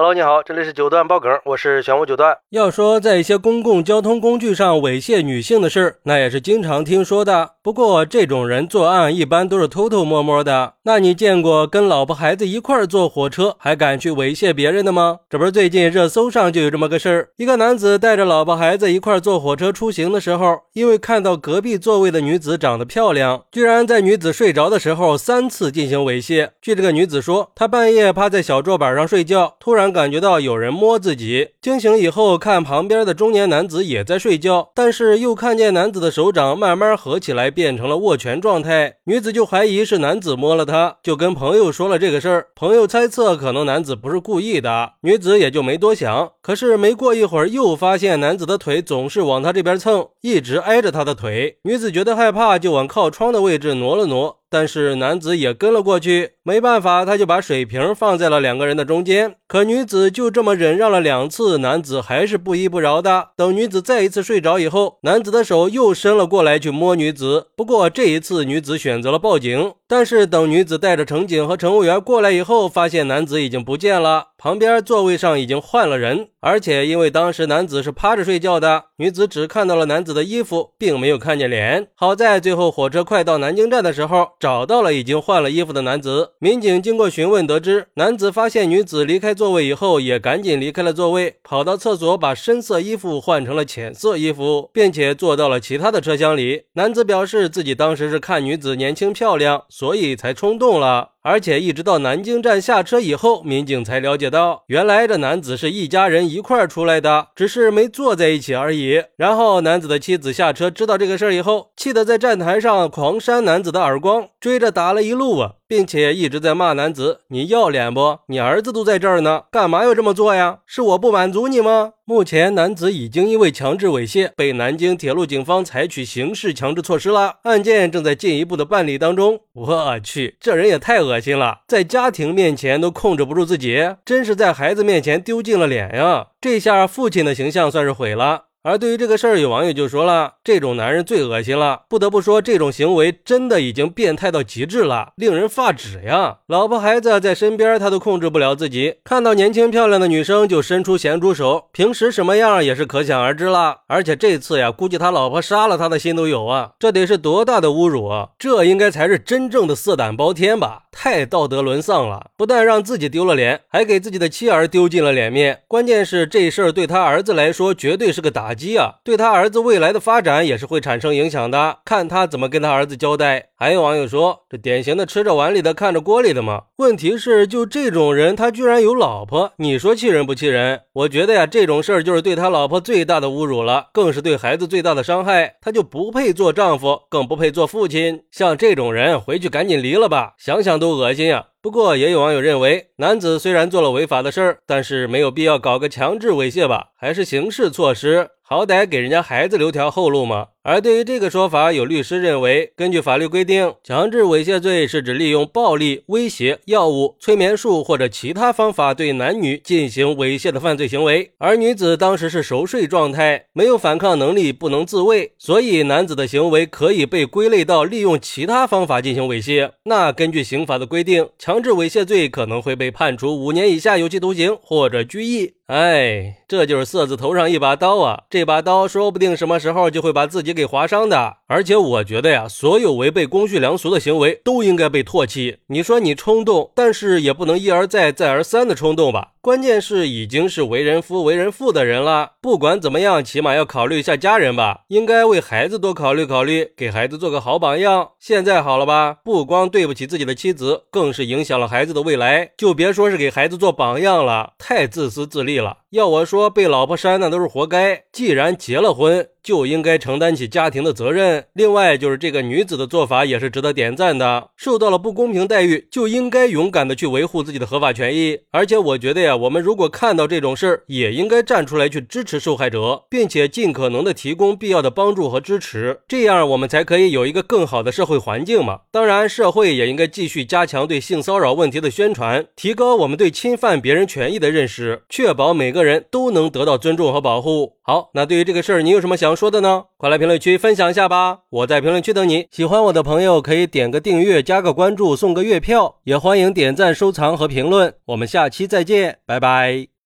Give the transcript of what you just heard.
Hello，你好，这里是九段爆梗，我是玄武九段。要说在一些公共交通工具上猥亵女性的事儿，那也是经常听说的。不过这种人作案一般都是偷偷摸摸的。那你见过跟老婆孩子一块坐火车还敢去猥亵别人的吗？这不是最近热搜上就有这么个事儿，一个男子带着老婆孩子一块坐火车出行的时候，因为看到隔壁座位的女子长得漂亮，居然在女子睡着的时候三次进行猥亵。据这个女子说，她半夜趴在小桌板上睡觉，突然。感觉到有人摸自己，惊醒以后看旁边的中年男子也在睡觉，但是又看见男子的手掌慢慢合起来变成了握拳状态，女子就怀疑是男子摸了她，就跟朋友说了这个事儿。朋友猜测可能男子不是故意的，女子也就没多想。可是没过一会儿，又发现男子的腿总是往她这边蹭，一直挨着她的腿。女子觉得害怕，就往靠窗的位置挪了挪。但是男子也跟了过去，没办法，他就把水瓶放在了两个人的中间。可女子就这么忍让了两次，男子还是不依不饶的。等女子再一次睡着以后，男子的手又伸了过来去摸女子。不过这一次，女子选择了报警。但是等女子带着乘警和乘务员过来以后，发现男子已经不见了，旁边座位上已经换了人，而且因为当时男子是趴着睡觉的，女子只看到了男子的衣服，并没有看见脸。好在最后火车快到南京站的时候，找到了已经换了衣服的男子。民警经过询问得知，男子发现女子离开座位以后，也赶紧离开了座位，跑到厕所把深色衣服换成了浅色衣服，并且坐到了其他的车厢里。男子表示自己当时是看女子年轻漂亮。所以才冲动了。而且一直到南京站下车以后，民警才了解到，原来这男子是一家人一块出来的，只是没坐在一起而已。然后男子的妻子下车知道这个事儿以后，气得在站台上狂扇男子的耳光，追着打了一路啊，并且一直在骂男子：“你要脸不？你儿子都在这儿呢，干嘛要这么做呀？是我不满足你吗？”目前男子已经因为强制猥亵被南京铁路警方采取刑事强制措施了，案件正在进一步的办理当中。我去，这人也太恶。恶心了，在家庭面前都控制不住自己，真是在孩子面前丢尽了脸呀！这下父亲的形象算是毁了。而对于这个事儿，有网友就说了：“这种男人最恶心了。”不得不说，这种行为真的已经变态到极致了，令人发指呀！老婆孩子在身边，他都控制不了自己，看到年轻漂亮的女生就伸出咸猪手，平时什么样也是可想而知了。而且这次呀，估计他老婆杀了他的心都有啊！这得是多大的侮辱啊！这应该才是真正的色胆包天吧？太道德沦丧了！不但让自己丢了脸，还给自己的妻儿丢尽了脸面。关键是这事儿对他儿子来说，绝对是个打。击啊，对他儿子未来的发展也是会产生影响的。看他怎么跟他儿子交代。还有网友说，这典型的吃着碗里的看着锅里的嘛。问题是，就这种人，他居然有老婆，你说气人不气人？我觉得呀，这种事儿就是对他老婆最大的侮辱了，更是对孩子最大的伤害。他就不配做丈夫，更不配做父亲。像这种人，回去赶紧离了吧，想想都恶心呀。不过也有网友认为，男子虽然做了违法的事儿，但是没有必要搞个强制猥亵吧，还是刑事措施。好歹给人家孩子留条后路嘛。而对于这个说法，有律师认为，根据法律规定，强制猥亵罪是指利用暴力、威胁、药物、催眠术或者其他方法对男女进行猥亵的犯罪行为。而女子当时是熟睡状态，没有反抗能力，不能自卫，所以男子的行为可以被归类到利用其他方法进行猥亵。那根据刑法的规定，强制猥亵罪可能会被判处五年以下有期徒刑或者拘役。哎，这就是色字头上一把刀啊！这把刀说不定什么时候就会把自己给划伤的。而且我觉得呀，所有违背公序良俗的行为都应该被唾弃。你说你冲动，但是也不能一而再、再而三的冲动吧？关键是已经是为人夫、为人父的人了，不管怎么样，起码要考虑一下家人吧。应该为孩子多考虑考虑，给孩子做个好榜样。现在好了吧？不光对不起自己的妻子，更是影响了孩子的未来。就别说是给孩子做榜样了，太自私自利对了。要我说，被老婆扇那都是活该。既然结了婚，就应该承担起家庭的责任。另外，就是这个女子的做法也是值得点赞的。受到了不公平待遇，就应该勇敢的去维护自己的合法权益。而且，我觉得呀，我们如果看到这种事儿，也应该站出来去支持受害者，并且尽可能的提供必要的帮助和支持。这样，我们才可以有一个更好的社会环境嘛。当然，社会也应该继续加强对性骚扰问题的宣传，提高我们对侵犯别人权益的认识，确保每个。个人都能得到尊重和保护。好，那对于这个事儿，你有什么想说的呢？快来评论区分享一下吧！我在评论区等你。喜欢我的朋友可以点个订阅、加个关注、送个月票，也欢迎点赞、收藏和评论。我们下期再见，拜拜。